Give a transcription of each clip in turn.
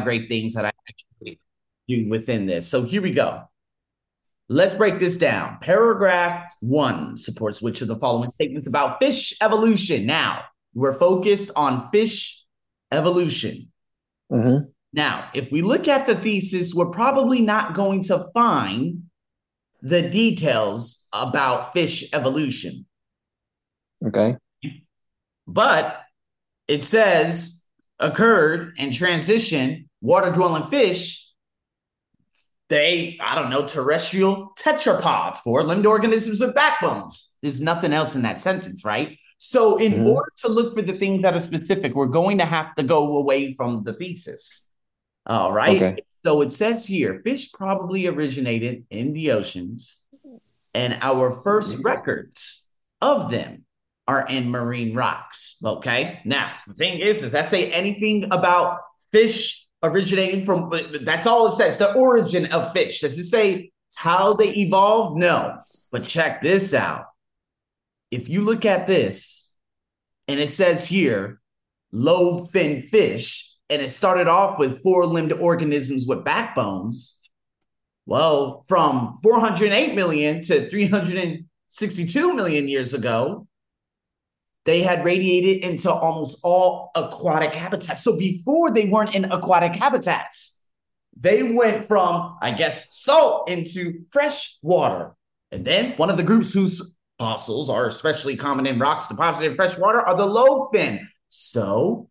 great things that I actually do within this. So here we go. Let's break this down. Paragraph one supports which of the following statements about fish evolution. Now, we're focused on fish evolution. Mm-hmm. Now, if we look at the thesis, we're probably not going to find the details about fish evolution. Okay. But it says occurred and transition, water dwelling fish. They, I don't know, terrestrial tetrapods, four limbed organisms with backbones. There's nothing else in that sentence, right? So, in Mhm. order to look for the things that are specific, we're going to have to go away from the thesis. All right. Okay. So, it says here fish probably originated in the oceans, and our first records of them are in marine rocks. Okay. Now, the thing is, does that say anything about fish originating from? That's all it says. The origin of fish. Does it say how they evolved? No. But check this out. If you look at this, and it says here, lobe fin fish, and it started off with four limbed organisms with backbones. Well, from 408 million to 362 million years ago, they had radiated into almost all aquatic habitats. So before they weren't in aquatic habitats, they went from, I guess, salt into fresh water. And then one of the groups whose fossils are especially common in rocks deposited in fresh water are the lobefin. So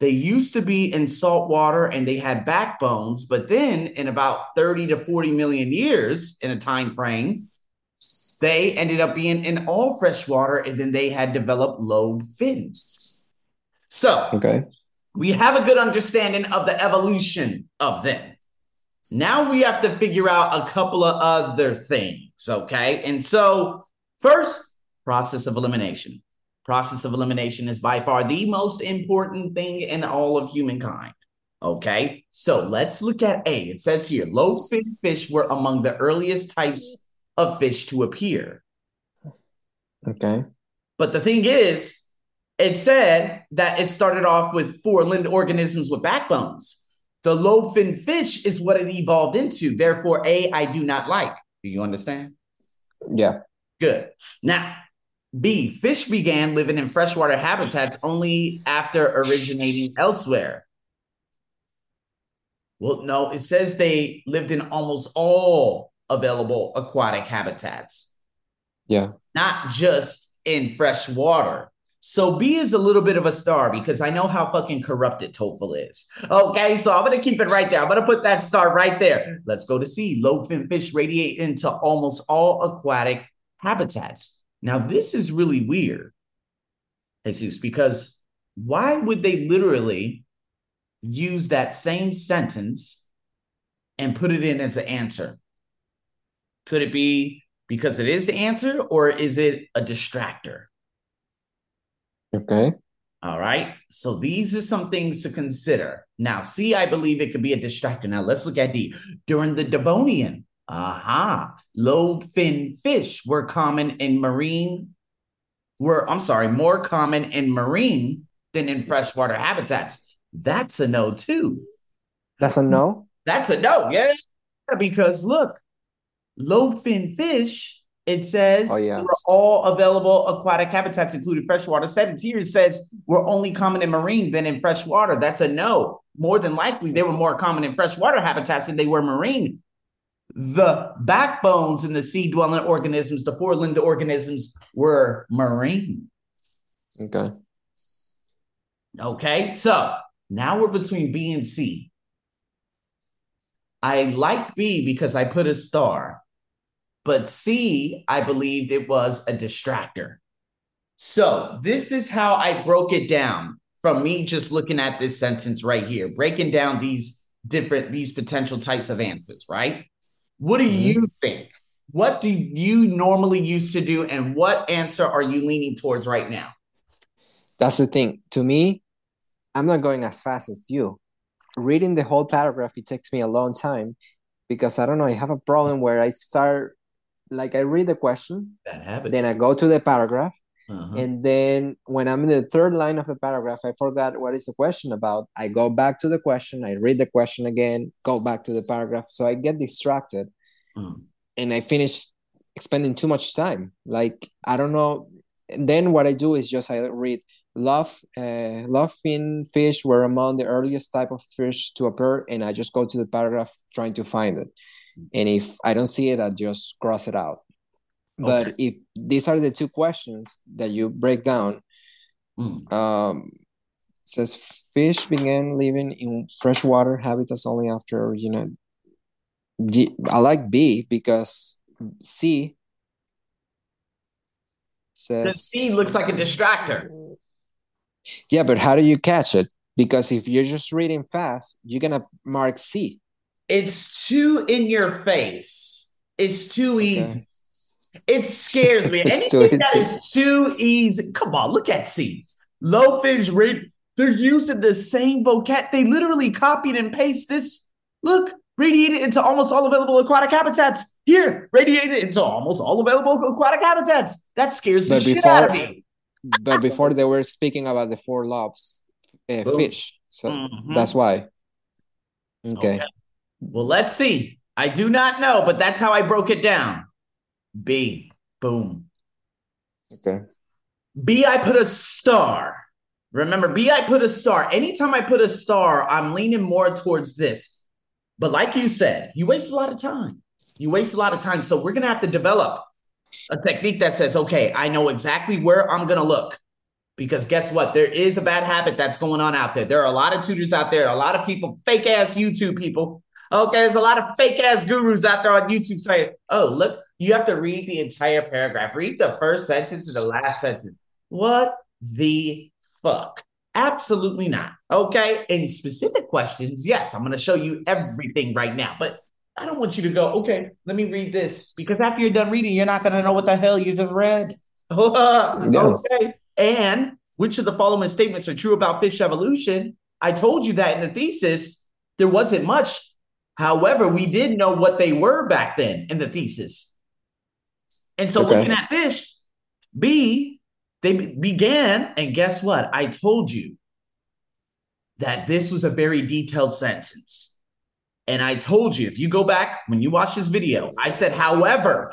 they used to be in salt water and they had backbones, but then in about 30 to 40 million years in a time frame, they ended up being in all freshwater, and then they had developed lobe fins. So Okay. we have a good understanding of the evolution of them. Now we have to figure out a couple of other things, okay? And so, first, process of elimination. Process of elimination is by far the most important thing in all of humankind. Okay, so let's look at A. It says here lobe fin fish were among the earliest types of fish to appear. Okay. But the thing is, it said that it started off with four limbed organisms with backbones. The lobe fin fish is what it evolved into. Therefore, A, I do not like. Do you understand? Yeah. Good. Now, B, fish began living in freshwater habitats only after originating elsewhere. Well, no, it says they lived in almost all available aquatic habitats Yeah. not just in fresh water. So B is a little bit of a star because I know how fucking corrupted TOEFL is. Okay, so I'm gonna keep it right there. I'm gonna put that star right there. Let's go to C. Lobe fin fish radiate into almost all aquatic habitats. Now, this is really weird, Jesus, because why would they literally use that same sentence and put it in as an answer? Could it be because it is the answer, or is it a distractor? Okay. All right. So these are some things to consider. Now, C, I believe it could be a distractor. Now, let's look at D. During the Devonian, aha, lobe fin fish were common in marine, were, I'm sorry, more common in marine than in freshwater habitats. That's a no, too. That's a no. That's a no, yeah. Because look, lobe fin fish, it says Oh, yeah. all available aquatic habitats, including freshwater settings. Here it says were only common in marine than in freshwater. That's a no. More than likely, they were more common in freshwater habitats than they were marine. The backbones in the sea dwelling organisms, the four limbed organisms, were marine. Okay. Okay, so now we're between B and C. I like B because I put a star, but C, I believed it was a distractor. So this is how I broke it down from me just looking at this sentence right here, breaking down these different, these potential types of answers, right? What do Mhm. you think? What do you normally used to do, and what answer are you leaning towards right now? That's the thing. To me, I'm not going as fast as you. Reading the whole paragraph, it takes me a long time because I don't know, I have a problem where I start, like, I read the question, then I go to the paragraph, Uh-huh. And then when I'm in the third line of the paragraph, I forgot what is the question about. I go back to the question, I read the question again, go back to the paragraph. So I get distracted mm. and I finish spending too much time. Like, I don't know. And then what I do is just I read love uh, love fin fish were among the earliest type of fish to appear and i just go to the paragraph trying to find it and if i don't see it i just cross it out but okay. if these are the two questions that you break down, mm. um, says fish began living in freshwater habitats only after you know. I like B because C says the C looks like a distractor. Yeah, but how do you catch it? Because if you're just reading fast, you're gonna mark C. It's too in your face. It's too okay. easy. It scares me. Anything that is too easy. Come on, look at C. Low fish rate. They're using the same vocab. They literally copied and pasted this. Look, radiated into almost all available aquatic habitats. Here, radiated into almost all available aquatic habitats. That scares but the before, shit out of me. but before they were speaking about the four loves uh, fish, so mm-hmm. that's why. Okay. okay. Well, let's see. I do not know, but that's how I broke it down. B. Boom. Okay. B, I put a star. Remember, B, I put a star. Anytime I put a star, I'm leaning more towards this. But like you said, you waste a lot of time. You waste a lot of time. So we're going to have to develop a technique that says, okay, I know exactly where I'm going to look. Because guess what? There is a bad habit that's going on out there. There are a lot of tutors out there, a lot of people, fake ass YouTube people. Okay, there's a lot of fake ass gurus out there on YouTube saying, oh, look, you have to read the entire paragraph. Read the first sentence and the last sentence. What the fuck? Absolutely not. Okay. In specific questions, yes, I'm going to show you everything right now. But I don't want you to go, okay, let me read this. Because after you're done reading, you're not going to know what the hell you just read. okay. And which of the following statements are true about fish evolution? I told you that in the thesis, there wasn't much. However, we did know what they were back then in the thesis. And so okay. looking at this, B, they began, and guess what? I told you that this was a very detailed sentence. And I told you, if you go back when you watch this video, I said, however,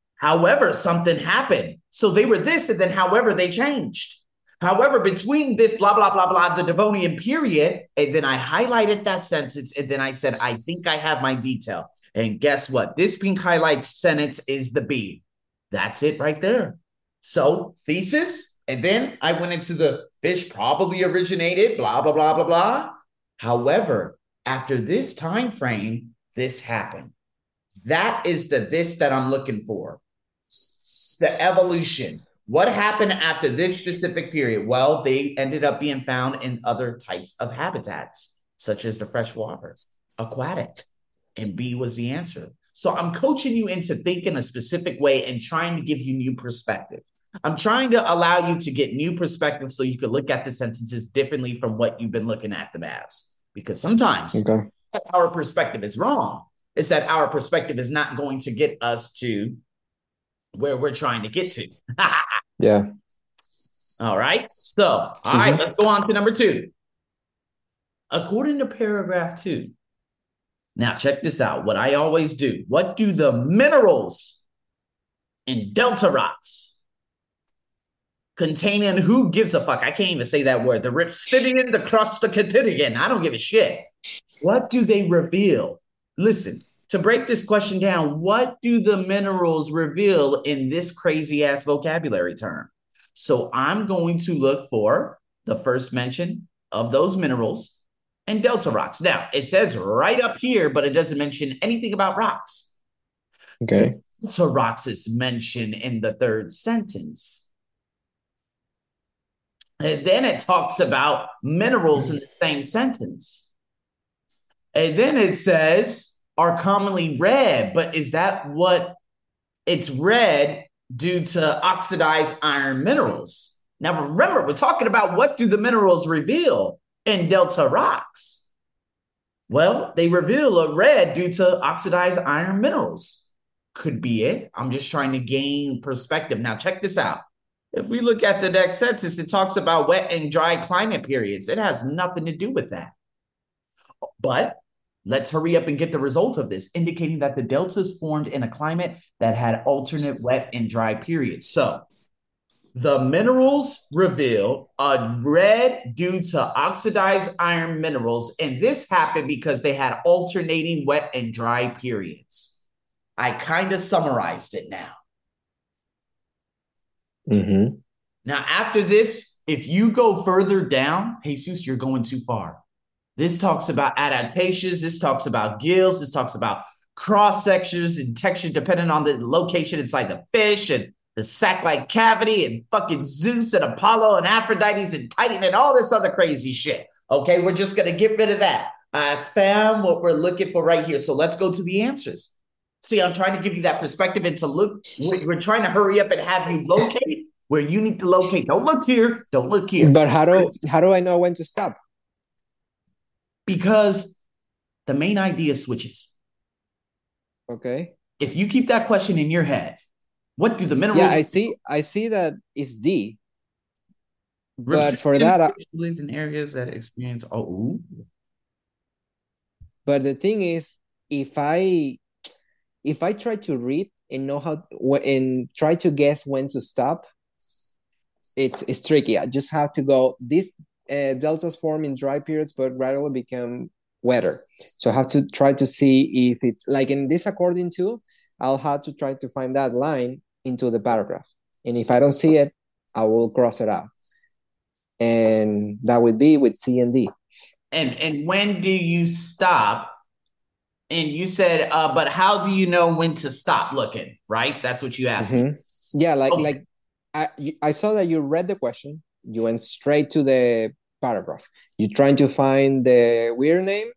however, something happened. So they were this, and then however, they changed. However, between this blah, blah, blah, blah, the Devonian period, and then I highlighted that sentence, and then I said, I think I have my detail. And guess what? This pink highlight sentence is the B. That's it right there. So thesis, and then I went into the fish probably originated, blah, blah, blah, blah, blah. However, after this time frame, this happened. That is the this that I'm looking for. The evolution. What happened after this specific period? Well, they ended up being found in other types of habitats, such as the freshwater, aquatic. And B was the answer. So I'm coaching you into thinking a specific way and trying to give you new perspective. I'm trying to allow you to get new perspective so you can look at the sentences differently from what you've been looking at them as. Because sometimes okay. our perspective is wrong. It's that our perspective is not going to get us to where we're trying to get to. yeah. All right. So, all mm-hmm. right, let's go on to number two. According to paragraph two, now, check this out. What I always do. What do the minerals in delta rocks containing who gives a fuck? I can't even say that word. The Ripstidian, the Crustacadidian. I don't give a shit. What do they reveal? Listen, to break this question down, what do the minerals reveal in this crazy ass vocabulary term? So I'm going to look for the first mention of those minerals and delta rocks. Now, it says right up here, but it doesn't mention anything about rocks. Okay. Delta rocks is mentioned in the third sentence. And then it talks about minerals in the same sentence. And then it says are commonly red, but is that what it's red due to oxidized iron minerals? Now remember, we're talking about what do the minerals reveal? in delta rocks? Well, they reveal a red due to oxidized iron minerals. Could be it. I'm just trying to gain perspective. Now, check this out. if we look at the next census, it talks about wet and dry climate periods. It has nothing to do with that. But let's hurry up and get the result of this, indicating that the deltas formed in a climate that had alternate wet and dry periods. So the minerals reveal a red due to oxidized iron minerals, and this happened because they had alternating wet and dry periods. I kind of summarized it now. Mm-hmm. Now, after this, if you go further down, Jesus, you're going too far. This talks about adaptations. This talks about gills. This talks about cross sections and texture depending on the location inside the fish and the sac-like cavity and fucking Zeus and Apollo and Aphrodite's and Titan and all this other crazy shit. Okay, we're just gonna get rid of that. I found what we're looking for right here. So let's go to the answers. See, I'm trying to give you that perspective and to look. We're trying to hurry up and have you locate where you need to locate. Don't look here. Don't look here. But how do how do I know when to stop? Because the main idea switches. Okay. If you keep that question in your head, what do the minerals? Yeah, I see. I see that it's D. But for that, I, live in areas that experience oh. But the thing is, if I if I try to read and know how and try to guess when to stop, it's it's tricky. I just have to go. These uh, deltas form in dry periods, but gradually become wetter. So I have to try to see if it's like in this according to, I'll have to try to find that line into the paragraph. And if I don't see it, I will cross it out. And that would be with C and D. And and when do you stop? And you said, uh, but how do you know when to stop looking? Right? That's what you asked mm-hmm. Yeah, like okay. like I I saw that you read the question. You went straight to the paragraph. You're trying to find the weir name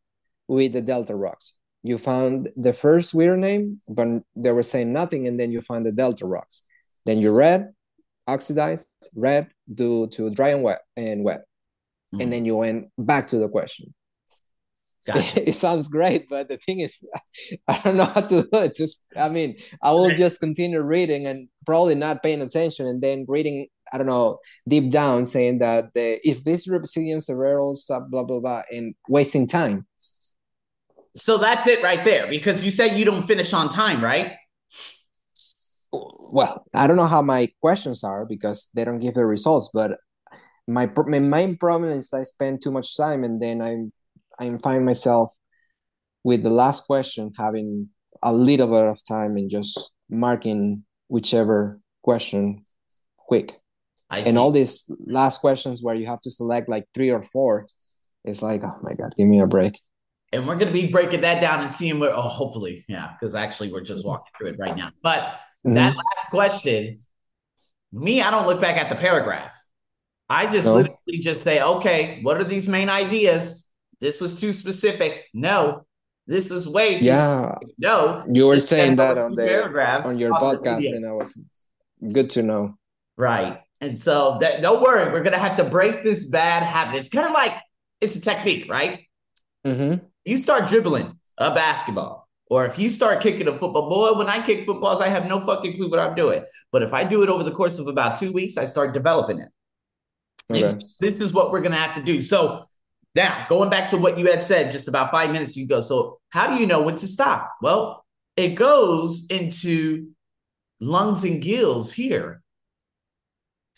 with the delta rocks you found the first weir name, but they were saying nothing, and then you find the delta rocks. Then you read, oxidized, red due to dry and wet and wet. Mm-hmm. And then you went back to the question. Gotcha. It, sounds great, but the thing is, I don't know how to do it. Just, I mean, I will just continue reading and probably not paying attention, and then reading, I don't know, deep down, saying that the if this resilience errors, uh, blah blah blah, and wasting time. So that's it right there because you said you don't finish on time, right? Well, I don't know how my questions are because they don't give the results, but my my main problem is I spend too much time and then I I find myself with the last question having a little bit of time and just marking whichever question quick. I and see. all these last questions where you have to select like three or four, it's like, oh my god, give me a break and we're going to be breaking that down and seeing where, oh, hopefully, yeah, because actually we're just walking through it right now. But mm-hmm. that last question, me, I don't look back at the paragraph. I just no. literally just say, okay, what are these main ideas? This was too specific. No, this is way too yeah. Specific. No, you were saying that on the on your podcast, and I was good to know. Right, and so that don't worry, we're gonna have to break this bad habit. It's kind of like it's a technique, right? Mm-hmm you start dribbling a basketball, or if you start kicking a football, boy, when I kick footballs, I have no fucking clue what I'm doing. But if I do it over the course of about two weeks, I start developing it. Okay. this is what we're gonna have to do. So now, going back to what you had said just about five minutes ago. So, how do you know when to stop? Well, it goes into lungs and gills here.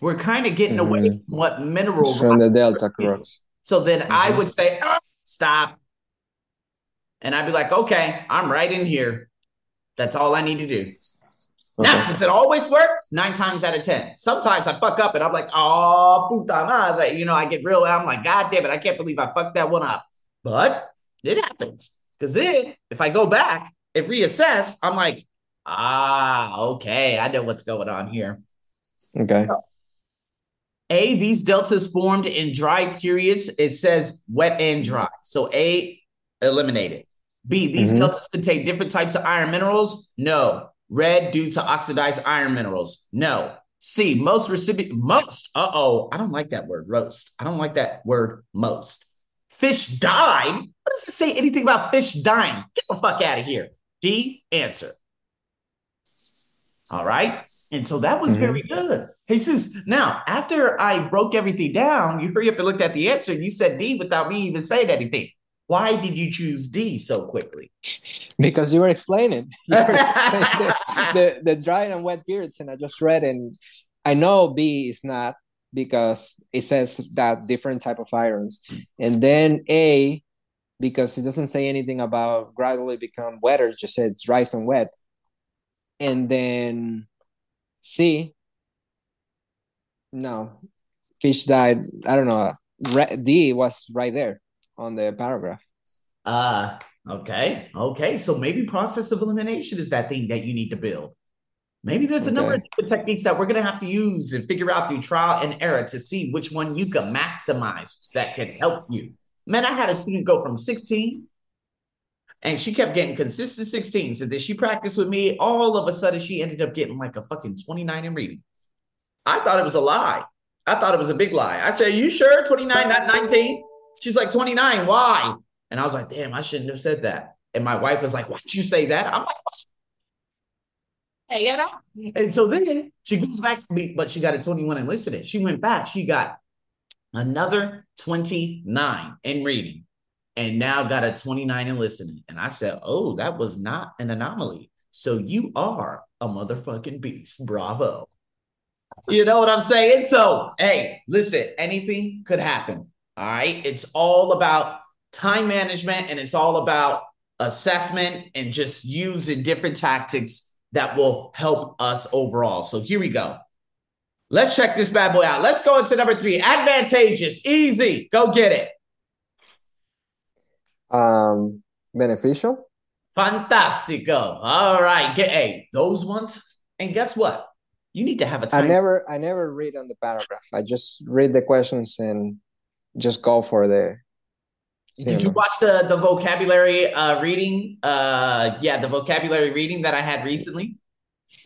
We're kind of getting mm-hmm. away from what mineral from the delta cross. So then mm-hmm. I would say, oh, stop, and I'd be like, okay, I'm right in here. That's all I need to do. Okay. Now, does it always work? Nine times out of 10. Sometimes I fuck up and I'm like, oh, puta madre. You know, I get real, I'm like, God damn it, I can't believe I fucked that one up. But it happens. Because then if I go back and reassess, I'm like, ah, okay, I know what's going on here. Okay. So, a, these deltas formed in dry periods. It says wet and dry. So A, eliminated. B, these mm-hmm. deltas contain different types of iron minerals? No. Red due to oxidized iron minerals? No. C, most recipient, most, uh oh, I don't like that word, roast. I don't like that word, most. Fish died? What does it say anything about fish dying? Get the fuck out of here. D, answer. All right. And so that was mm-hmm. very good. Jesus, now after I broke everything down, you hurry up and looked at the answer. and You said D without me even saying anything. Why did you choose D so quickly? Because you were explaining, you were explaining the, the, the dry and wet periods, and I just read, and I know B is not because it says that different type of irons, and then A because it doesn't say anything about gradually become wetter, it just says dry and wet, and then C. No, fish died. I don't know. D was right there on the paragraph. Uh, okay. Okay. So maybe process of elimination is that thing that you need to build. Maybe there's a number of techniques that we're going to have to use and figure out through trial and error to see which one you can maximize that can help you. Man, I had a student go from 16 and she kept getting consistent 16. So that she practiced with me. All of a sudden, she ended up getting like a fucking 29 in reading. I thought it was a lie. I thought it was a big lie. I said, You sure 29, not 19? She's like, 29. Why? And I was like, Damn, I shouldn't have said that. And my wife was like, Why'd you say that? I'm like, Hey, you know? And so then she goes back to me, but she got a 21 in listening. She went back. She got another 29 in reading and now got a 29 and listening. And I said, Oh, that was not an anomaly. So you are a motherfucking beast. Bravo. You know what I'm saying? So, hey, listen, anything could happen. All right. It's all about time management and it's all about assessment and just using different tactics that will help us overall. So, here we go. Let's check this bad boy out. Let's go into number three. Advantageous, easy. Go get it. Um, beneficial. Fantastico. All right. Get a those ones. And guess what? You need to have a time. I never I never read on the paragraph. I just read the questions and just go for the did you watch the the vocabulary uh reading? Uh yeah, the vocabulary reading that I had recently.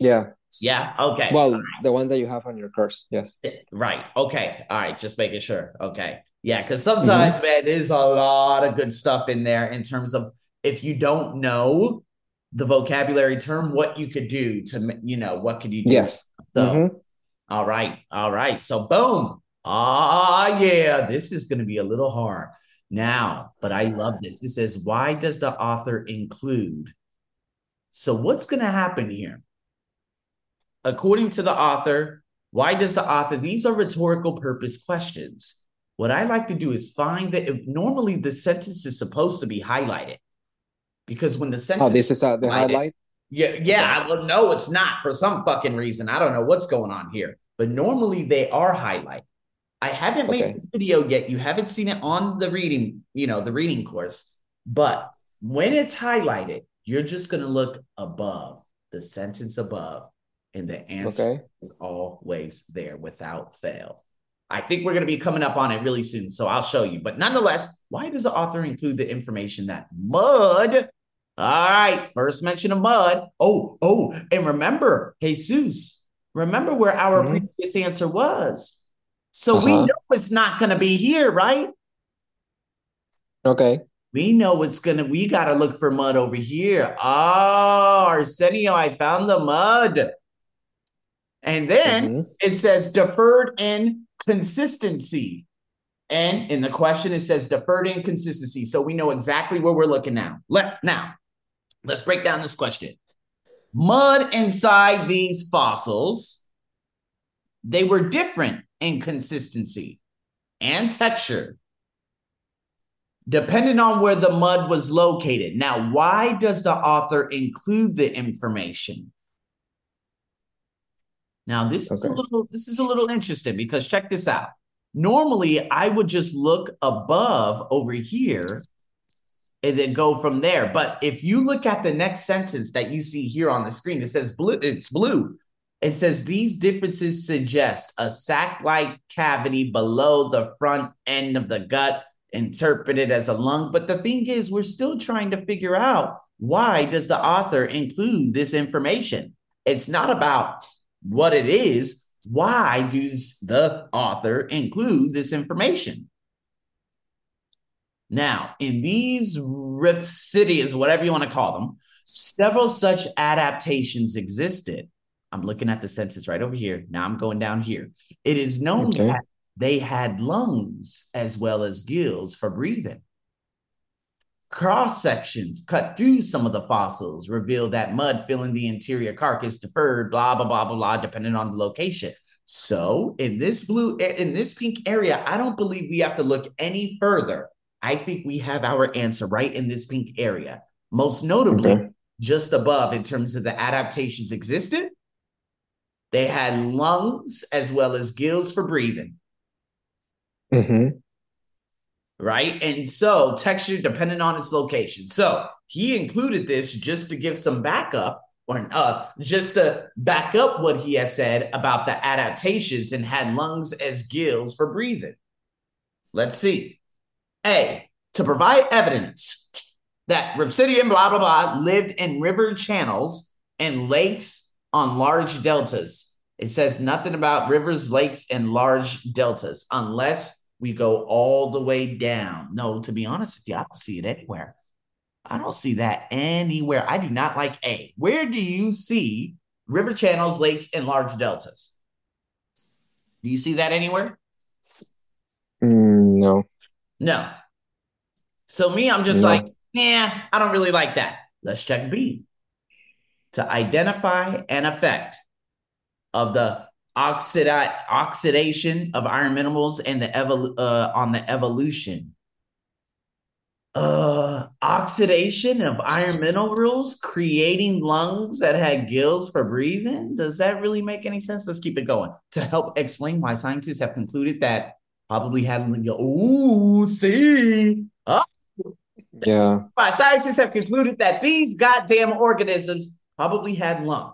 Yeah. Yeah. Okay. Well, the one that you have on your course. Yes. Right. Okay. All right. Just making sure. Okay. Yeah. Because sometimes, mm-hmm. man, there's a lot of good stuff in there in terms of if you don't know the vocabulary term, what you could do to, you know, what could you do? Yes. So, mm-hmm. all right. All right. So, boom. Ah, yeah. This is going to be a little hard now, but I love this. It says, why does the author include? So, what's going to happen here? according to the author, why does the author? These are rhetorical purpose questions. What I like to do is find that if, normally the sentence is supposed to be highlighted because when the sentence oh this is uh, the highlight yeah yeah well no it's not for some fucking reason I don't know what's going on here but normally they are highlighted. I haven't made okay. this video yet. You haven't seen it on the reading, you know, the reading course. But when it's highlighted, you're just going to look above the sentence above and the answer okay. is always there without fail. I think we're going to be coming up on it really soon, so I'll show you. But nonetheless, why does the author include the information that mud? All right, first mention of mud. Oh, oh, and remember, Jesus, remember where our mm-hmm. previous answer was. So uh-huh. we know it's not going to be here, right? Okay. We know it's gonna. We got to look for mud over here. Oh, Arsenio, I found the mud. And then mm-hmm. it says deferred inconsistency. And in the question, it says deferred inconsistency. So we know exactly where we're looking now. Let, now, let's break down this question. Mud inside these fossils, they were different in consistency and texture, depending on where the mud was located. Now, why does the author include the information? Now, this okay. is a little this is a little interesting because check this out. Normally, I would just look above over here and then go from there. But if you look at the next sentence that you see here on the screen, it says blue, it's blue. It says these differences suggest a sac-like cavity below the front end of the gut, interpreted as a lung. But the thing is, we're still trying to figure out why does the author include this information? It's not about what it is, why does the author include this information? Now, in these rhapsodies, whatever you want to call them, several such adaptations existed. I'm looking at the census right over here. Now I'm going down here. It is known Okay. that they had lungs as well as gills for breathing. Cross sections cut through some of the fossils reveal that mud filling the interior carcass deferred, blah, blah, blah, blah, blah, depending on the location. So in this blue, in this pink area, I don't believe we have to look any further. I think we have our answer right in this pink area. Most notably, Okay. just above in terms of the adaptations existed, they had lungs as well as gills for breathing hmm right? And so texture depending on its location. So he included this just to give some backup or uh, just to back up what he has said about the adaptations and had lungs as gills for breathing. Let's see. A, to provide evidence that Rhipsidian blah blah blah lived in river channels and lakes on large deltas. It says nothing about rivers, lakes, and large deltas unless we go all the way down. No, to be honest with you, I don't see it anywhere. I don't see that anywhere. I do not like A. Where do you see river channels, lakes, and large deltas? Do you see that anywhere? Mm, no. No. So me, I'm just No. like, nah, I don't really like that. Let's check B. To identify an effect of the oxidi- oxidation of iron minerals and the evol- uh, on the evolution. Uh, oxidation of iron minerals creating lungs that had gills for breathing. Does that really make any sense? Let's keep it going. To help explain why scientists have concluded that probably had ooh, see. Oh, Yeah. why scientists have concluded that these goddamn organisms probably had lungs.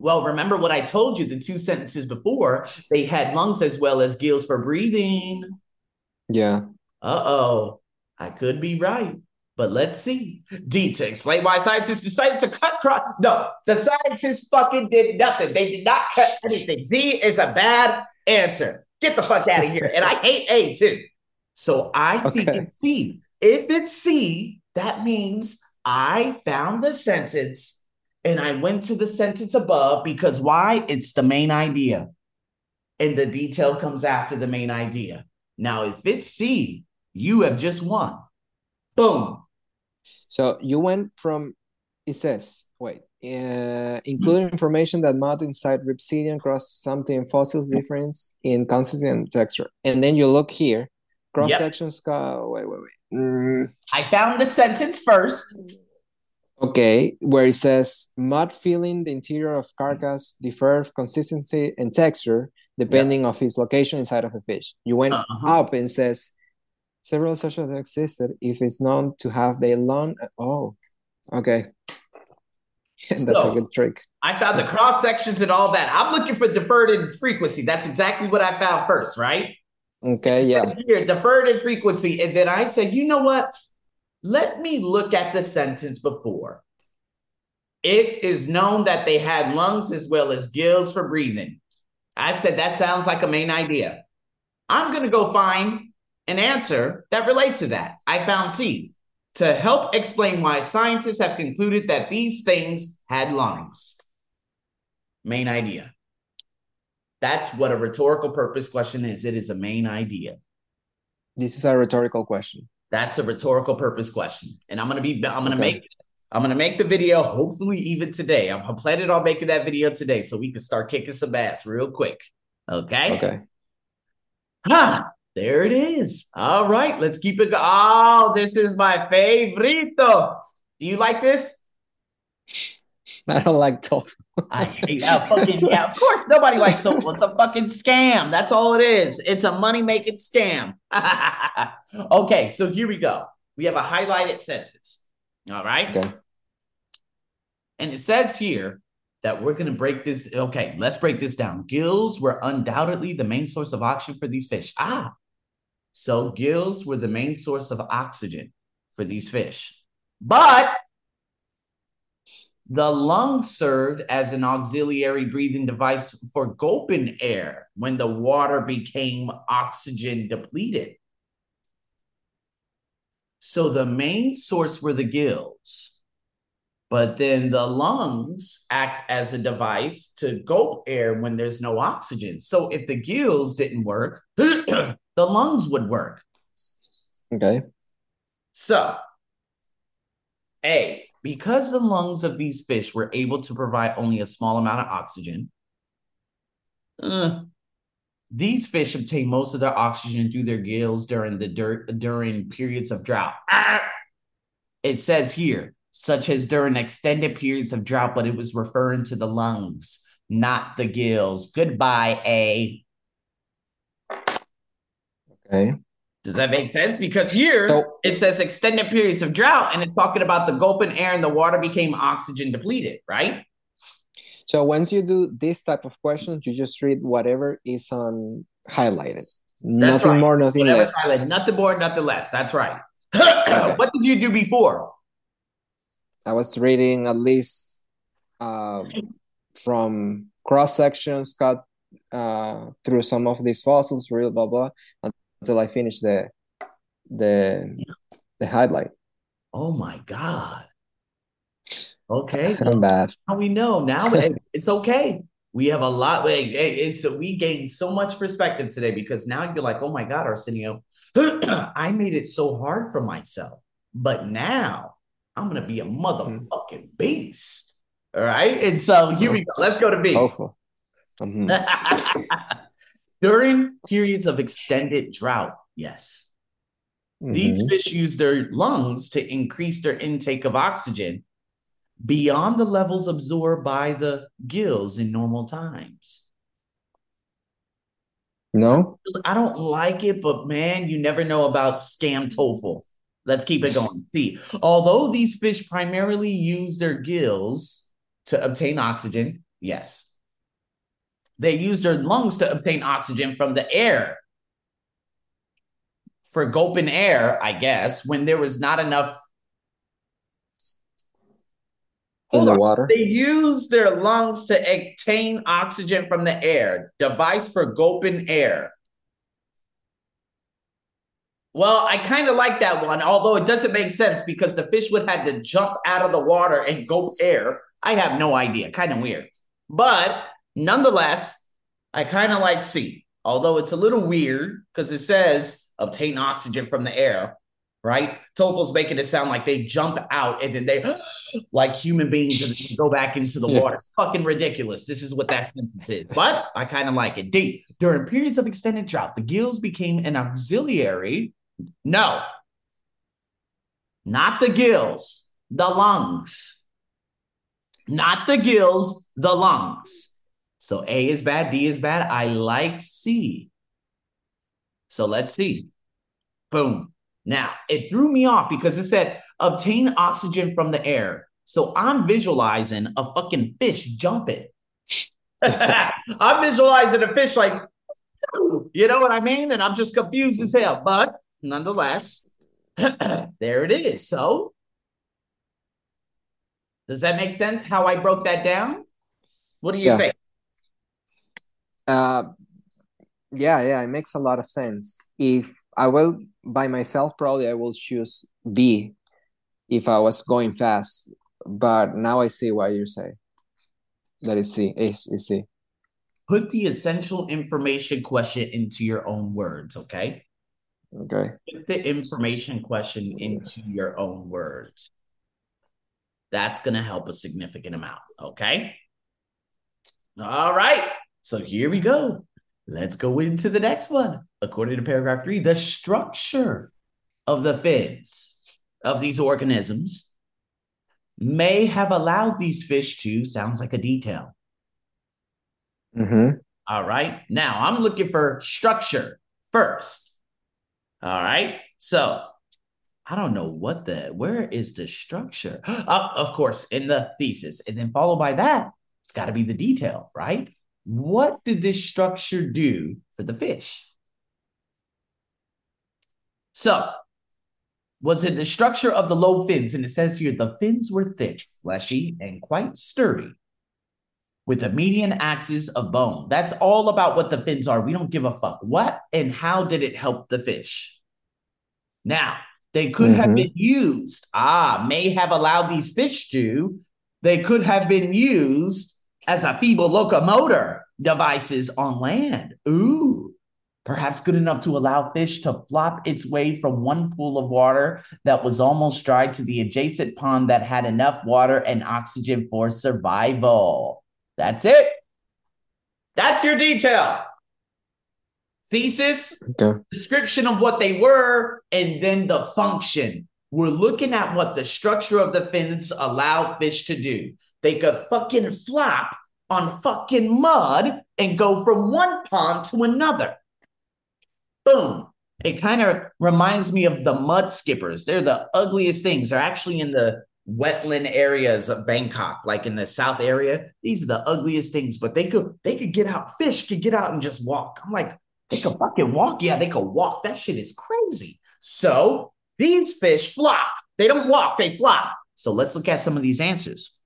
Well, remember what I told you the two sentences before? They had lungs as well as gills for breathing. Yeah. Uh oh, I could be right, but let's see. D to explain why scientists decided to cut cross. No, the scientists fucking did nothing. They did not cut anything. D is a bad answer. Get the fuck out of here. And I hate A too. So I think Okay. it's C. If it's C, that means I found the sentence and I went to the sentence above because why? It's the main idea. And the detail comes after the main idea. Now, if it's C, you have just won. Boom. So you went from, it says, wait, uh, including information that mud inside Rhipsidian cross something fossils difference in consistency and texture. And then you look here, cross sections, go, wait, wait, wait. Mm, I found the sentence first. Okay, where it says mud filling the interior of carcass differ consistency and texture depending of its location inside of a fish. You went Uh-huh. up and says several such have existed if it's known to have their long. Oh, okay. That's So- a good trick. I found the cross sections and all that. I'm looking for deferred in frequency. That's exactly what I found first, right? Okay, yeah. Here, deferred in frequency. And then I said, you know what? Let me look at the sentence before. It is known that they had lungs as well as gills for breathing. I said, that sounds like a main idea. I'm going to go find an answer that relates to that. I found C to help explain why scientists have concluded that these things had lungs. Main idea. That's what a rhetorical purpose question is. It is a main idea. This is a rhetorical question. That's a rhetorical purpose question. And I'm gonna be I'm gonna Okay. make I'm gonna make the video hopefully even today. I'm planning on making that video today so we can start kicking some ass real quick. Okay. Okay. Ha! There it is. All right, let's keep it. Go- oh, this is my favorito. Do you like this? I don't like tofu. I hate that fucking yeah. Of course, nobody likes tofu. It's a fucking scam. That's all it is. It's a money making scam. okay, so here we go. We have a highlighted sentence. All right. Okay. And it says here that we're going to break this. Okay, let's break this down. Gills were undoubtedly the main source of oxygen for these fish. Ah, so gills were the main source of oxygen for these fish. But the lung served as an auxiliary breathing device for gulping air when the water became oxygen depleted. So the main source were the gills. but then the lungs act as a device to gulp air when there's no oxygen. So if the gills didn't work, the lungs would work. Okay. So, A, because the lungs of these fish were able to provide only a small amount of oxygen, uh, these fish obtain most of their oxygen through their gills during the dirt during periods of drought. Ah! It says here, such as during extended periods of drought, but it was referring to the lungs, not the gills. Goodbye, A. Okay. Does that make sense? Because here so, it says extended periods of drought, and it's talking about the gulping air and the water became oxygen depleted, right? So once you do this type of questions, you just read whatever is on highlighted. That's nothing right. more, nothing whatever less. Highlighted. Nothing more, nothing less. That's right. what did you do before? I was reading at least uh, from cross sections, cut uh, through some of these fossils, real blah blah, until I finish the the the highlight. Oh my god! Okay. I'm bad. Now we know. Now it's okay. We have a lot. It's we gained so much perspective today because now you're like, oh my God, Arsenio, I made it so hard for myself. But now I'm gonna be a motherfucking beast. All right. And so here we go. Let's go to B. Mm-hmm. During periods of extended drought, yes. Mm-hmm. These fish use their lungs to increase their intake of oxygen beyond the levels absorbed by the gills in normal times. No, I don't like it, but man, you never know about scam TOEFL. Let's keep it going. See, although these fish primarily use their gills to obtain oxygen, yes, they use their lungs to obtain oxygen from the air. For gulping air, I guess, when there was not enough in the water. They use their lungs to obtain oxygen from the air. Device for gulping air. Well, I kind of like that one, although it doesn't make sense because the fish would have to jump out of the water and gulp air. I have no idea. Kind of weird. But nonetheless, I kind of like C, although it's a little weird because it says obtain oxygen from the air right? TOEFL's making it sound like they jump out and then they, like human beings, and go back into the yes. water. Fucking ridiculous. This is what that sentence is. But I kind of like it. D. During periods of extended drought, the gills became an auxiliary. No, not the gills, the lungs. Not the gills, the lungs. So A is bad, D is bad. I like C. So let's see. Boom. Now, it threw me off because it said obtain oxygen from the air. So I'm visualizing a fucking fish jumping. I'm visualizing a fish like, you know what I mean? And I'm just confused as hell. But nonetheless, there it is. So, does that make sense how I broke that down? What do you yeah. think? Uh, yeah, yeah, it makes a lot of sense. If I will by myself probably I will choose B if I was going fast. But now I see what you say. That is C. Is, is C. Put the essential information question into your own words, okay? Okay. Put the information question into your own words. That's going to help a significant amount, okay? All right. So here we go. Let's go into the next one. According to paragraph three, the structure of the fins of these organisms may have allowed these fish to, sounds like a detail. Mm-hmm. All right. Now I'm looking for structure first. All right. So I don't know what the, where is the structure? Uh, of course, in the thesis. And then followed by that, it's got to be the detail, right? What did this structure do for the fish? So, was it the structure of the lobe fins? And it says here the fins were thick, fleshy, and quite sturdy, with a median axis of bone. That's all about what the fins are. We don't give a fuck. What and how did it help the fish? Now, They could mm-hmm. have been used. Ah, may have allowed these fish to. They could have been used as a feeble locomotor devices on land. Ooh, perhaps good enough to allow fish to flop its way from one pool of water that was almost dry to the adjacent pond that had enough water and oxygen for survival. That's it. That's your detail. Thesis, okay. description of what they were, and then the function. We're looking at what the structure of the fins allow fish to do. They could fucking flop on fucking mud and go from one pond to another. Boom. It kind of reminds me of the mud skippers. They're the ugliest things. They're actually in the wetland areas of Bangkok, like in the south area. These are the ugliest things, but they could they could get out. Fish could get out and just walk. I'm like, they could fucking walk. Yeah, they could walk. That shit is crazy. So these fish flop. They don't walk, they flop. So let's look at some of these answers.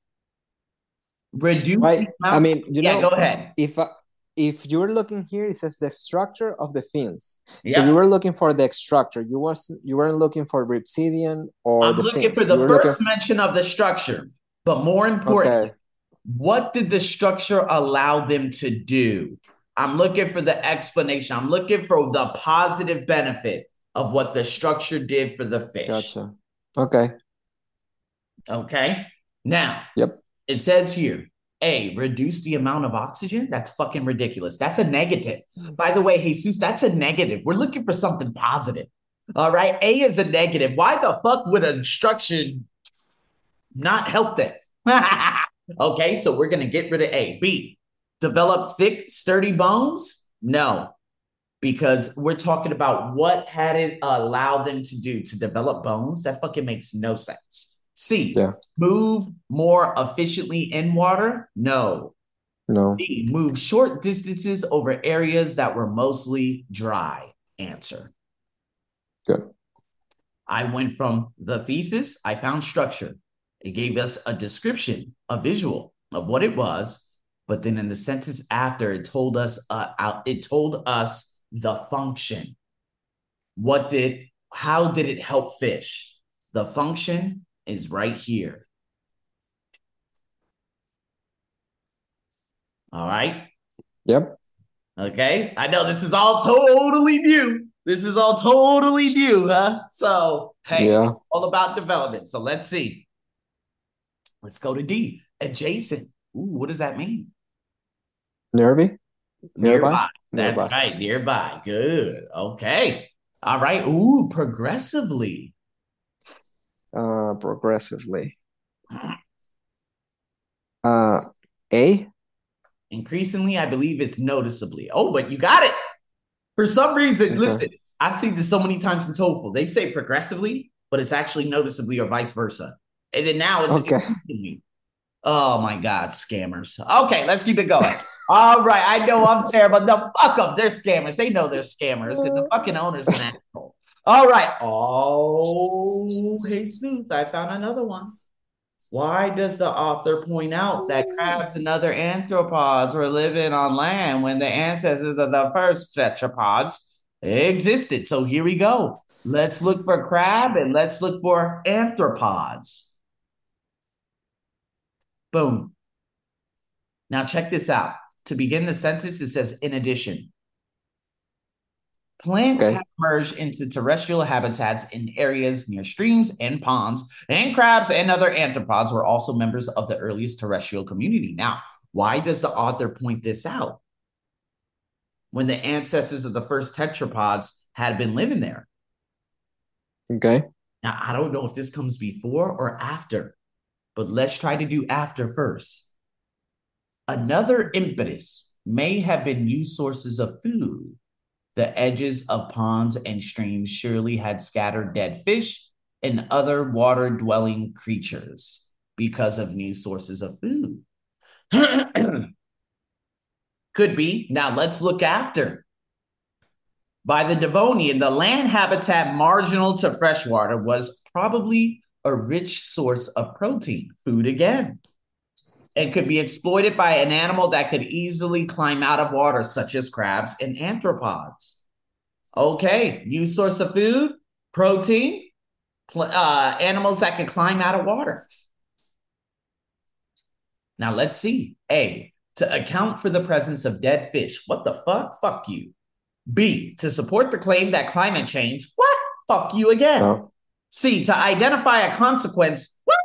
Reduce. I, I mean, you yeah, know, go ahead. If uh, if you're looking here, it says the structure of the fins. Yeah. So you were looking for the structure. You was you weren't looking for rhipsidian or I'm the looking fins. for the first looking... mention of the structure, but more important, okay. what did the structure allow them to do? I'm looking for the explanation. I'm looking for the positive benefit of what the structure did for the fish. Gotcha. Okay. Okay. Now, yep. It says here, A, reduce the amount of oxygen. That's fucking ridiculous. That's a negative. By the way, Jesus, that's a negative. We're looking for something positive. All right. A is a negative. Why the fuck would a structure not help that? okay. So we're going to get rid of A. B, develop thick, sturdy bones? No, because we're talking about what had it allowed them to do to develop bones. That fucking makes no sense. C, yeah. move more efficiently in water? No. No. D, move short distances over areas that were mostly dry. Answer. Good. I went from the thesis, I found structure. It gave us a description, a visual of what it was, but then in the sentence after, it told us uh, it told us the function. What did how did it help fish? The function is right here. All right. Yep. Okay. I know this is all totally new. This is all totally new, huh? So, hey, yeah. all about development. So let's see. Let's go to D. Adjacent. Ooh, what does that mean? Nearby. Nearby. nearby. That's nearby. right. Nearby. Good. Okay. All right. Ooh, progressively uh, progressively. Uh, A. Increasingly, I believe it's noticeably. Oh, but you got it. For some reason, okay. listen, I've seen this so many times in TOEFL. They say progressively, but it's actually noticeably or vice versa. And then now it's okay. Oh my God, scammers. Okay, let's keep it going. All right, I know I'm terrible. No, fuck them. They're scammers. They know they're scammers, and the fucking owner's an asshole. All right. Oh, Jesus, I found another one. Why does the author point out that crabs and other arthropods were living on land when the ancestors of the first tetrapods existed? So here we go. Let's look for crab and let's look for arthropods. Boom. Now check this out. To begin the sentence, it says in addition. Plants okay. have emerged into terrestrial habitats in areas near streams and ponds, and crabs and other arthropods were also members of the earliest terrestrial community. Now, why does the author point this out? When the ancestors of the first tetrapods had been living there. Okay. Now, I don't know if this comes before or after, but let's try to do after first. Another impetus may have been new sources of food the edges of ponds and streams surely had scattered dead fish and other water dwelling creatures because of new sources of food. Could be. Now let's look after. By the Devonian, the land habitat marginal to freshwater was probably a rich source of protein, food again and could be exploited by an animal that could easily climb out of water, such as crabs and arthropods. Okay, new source of food, protein. uh, animals that can climb out of water. Now let's see. A, to account for the presence of dead fish. What the fuck? Fuck you. B, to support the claim that climate change. What? Fuck you again. Oh. C, to identify a consequence. What?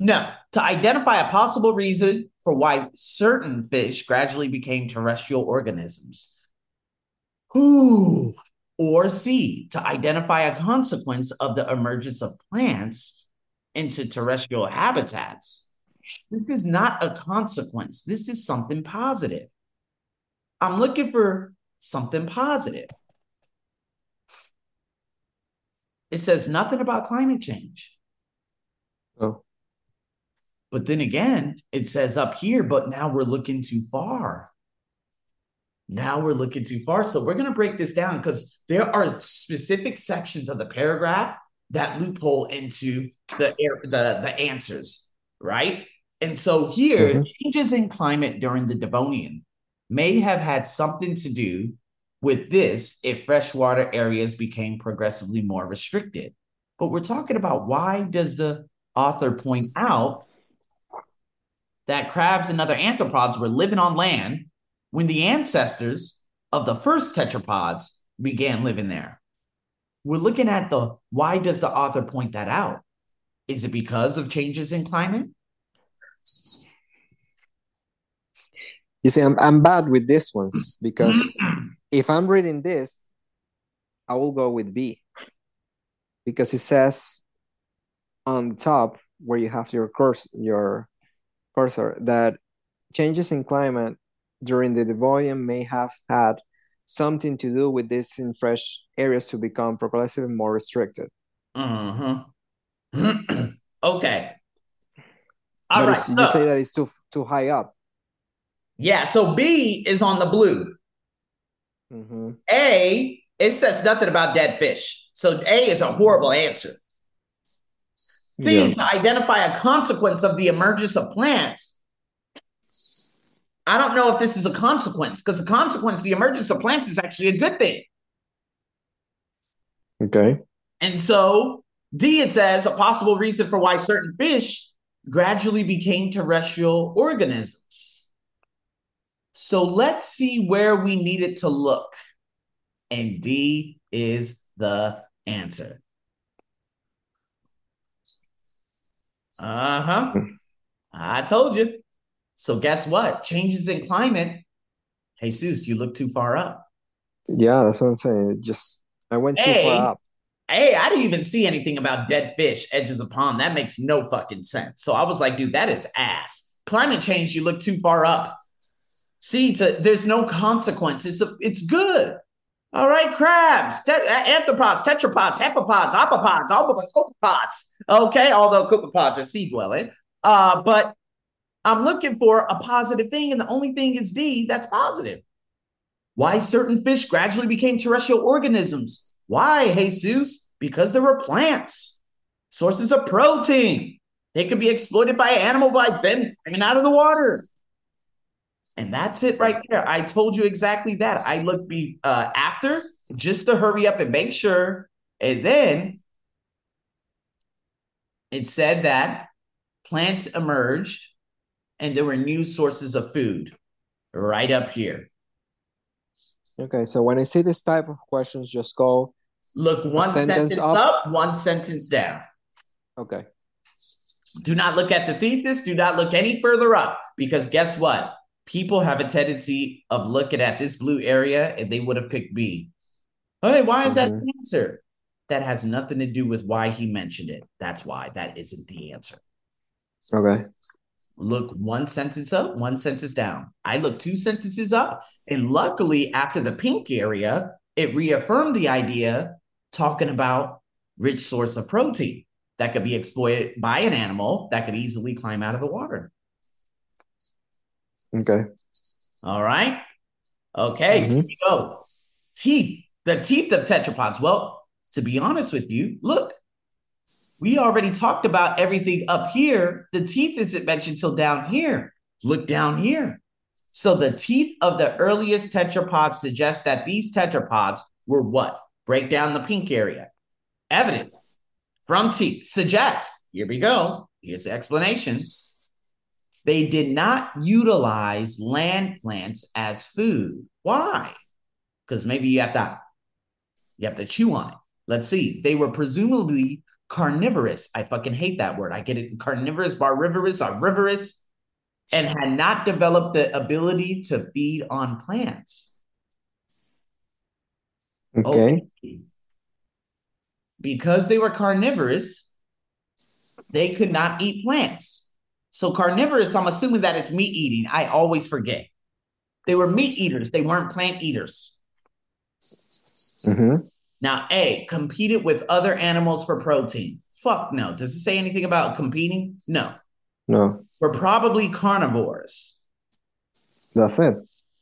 No. To identify a possible reason for why certain fish gradually became terrestrial organisms. Ooh. Or C, to identify a consequence of the emergence of plants into terrestrial habitats. This is not a consequence. This is something positive. I'm looking for something positive. It says nothing about climate change. Oh. But then again, it says up here, but now we're looking too far. Now we're looking too far. So we're going to break this down because there are specific sections of the paragraph that loophole into the the the answers, right? And so here, mm-hmm. changes in climate during the Devonian may have had something to do with this if freshwater areas became progressively more restricted. But we're talking about why does the author point out that crabs and other anthropods were living on land when the ancestors of the first tetrapods began living there? We're looking at the why does the author point that out? Is it because of changes in climate? You see, I'm, I'm bad with these ones because if I'm reading this, I will go with B because it says on top where you have your course your cursor that changes in climate during the Devonian may have had something to do with this in fresh areas to become progressively more restricted. Uh-huh. okay. All right, so, you say that it's too too high up. Yeah, so B is on the blue. Mm-hmm. A, it says nothing about dead fish. So A is a horrible answer. C, yeah. to identify a consequence of the emergence of plants. I don't know if this is a consequence because the consequence, the emergence of plants, is actually a good thing. Okay. And so D, it says a possible reason for why certain fish gradually became terrestrial organisms. So let's see where we needed to look. And D is the answer. Uh huh. I told you. So guess what? Changes in climate. Hey, Jesus, you look too far up. Yeah, that's what I'm saying. It Just I went too far up. Hey, I didn't even see anything about dead fish, edges of pond. That makes no fucking sense. So I was like, dude, that is ass. Climate change, you look too far up. See, there's no consequence. It's, a, it's good. All right, crabs, te- arthropods, tetrapods, hepapods, opopods, copepods. Okay, although copepods are sea dwelling. Uh, but I'm looking for a positive thing, and the only thing is D that's positive. Why certain fish gradually became terrestrial organisms why, Jesus? Because there were plants, sources of protein. They could be exploited by an animal by them coming out of the water. And that's it right there. I told you exactly that. I looked be uh, after just to hurry up and make sure. And then it said that plants emerged and there were new sources of food right up here. Okay, so when I see this type of questions, just go Look one sentence, sentence up. up, one sentence down. Okay. Do not look at the thesis. Do not look any further up because guess what? People have a tendency of looking at this blue area and they would have picked B. Hey, why is mm-hmm. that the answer? That has nothing to do with why he mentioned it. That's why that isn't the answer. Okay. Look one sentence up, one sentence down. I look two sentences up, and luckily, after the pink area, it reaffirmed the idea talking about rich source of protein that could be exploited by an animal that could easily climb out of the water. Okay. All right. Okay. Mm-hmm. Go. Teeth. The teeth of tetrapods. Well, to be honest with you, look, we already talked about everything up here. The teeth isn't mentioned till down here. Look down here. So the teeth of the earliest tetrapods suggest that these tetrapods were what? break down the pink area. Evidence from teeth suggest, here we go. Here's the explanation. They did not utilize land plants as food. Why? Because maybe you have to you have to chew on it. Let's see. They were presumably carnivorous. I fucking hate that word. I get it. Carnivorous, barbivorous, herbivorous, and had not developed the ability to feed on plants. Okay. okay. Because they were carnivorous, they could not eat plants. So carnivorous, I'm assuming that it's meat eating. I always forget. They were meat eaters. They weren't plant eaters. Mm-hmm. Now, A, competed with other animals for protein. Fuck no. Does it say anything about competing? No. No. We're probably carnivores. That's it.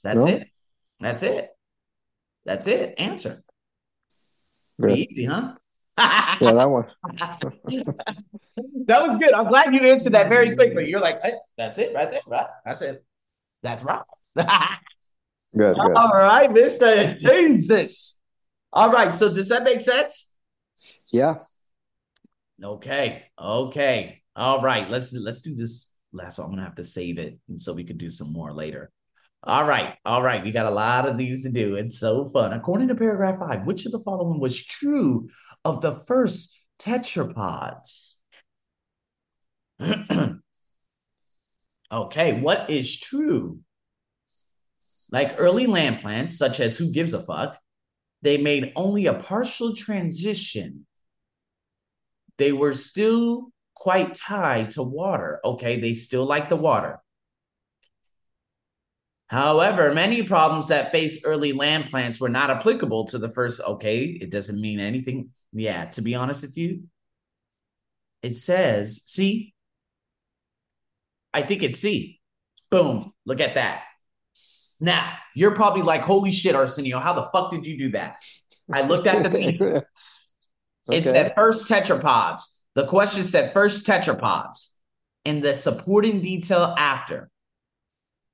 That's No? it. That's it. That's it. Answer. Pretty easy, huh? Yeah, that one. that was good. I'm glad you answered that very quickly. You're like, "Hey, that's it right there, right? That's it. That's right. Good, good. All right, Mr. Jesus. All right. So does that make sense? Yeah. Okay. Okay. All right. Let's let's do this last one. I'm gonna have to save it and so we could do some more later. All right. All right. We got a lot of these to do. It's so fun. According to paragraph five, which of the following was true of the first tetrapods? okay, what is true? Like early land plants, such as who gives a fuck, they made only a partial transition. They were still quite tied to water. Okay, they still like the water. However, many problems that face early land plants were not applicable to the first. Okay, it doesn't mean anything. Yeah, to be honest with you, it says, see, I think it's C. Boom, look at that. Now, you're probably like, holy shit, Arsenio, how the fuck did you do that? I looked at the thing. It Okay. said first tetrapods. The question said first tetrapods. And the supporting detail after.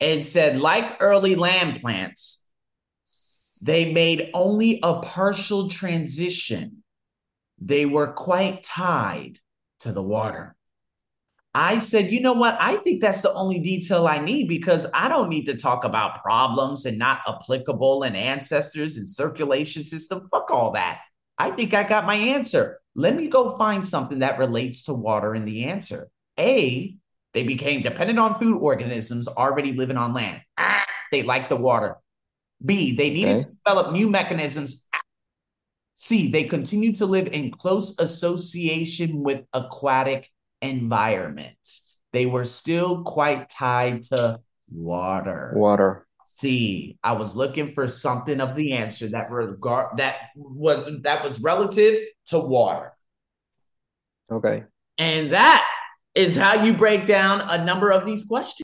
It said, like early land plants, they made only a partial transition. They were quite tied to the water. I said, you know what? I think that's the only detail I need because I don't need to talk about problems and not applicable and ancestors and circulation system. Fuck all that. I think I got my answer. Let me go find something that relates to water in the answer. A, they became dependent on food organisms already living on land. Ah, they liked the water. B, they needed Okay. to develop new mechanisms. Ah. C, they continued to live in close association with aquatic environments. They were still quite tied to water. Water. C. I was looking for something of the answer that regard that was that was relative to water. Okay. And that is how you break down a number of these questions.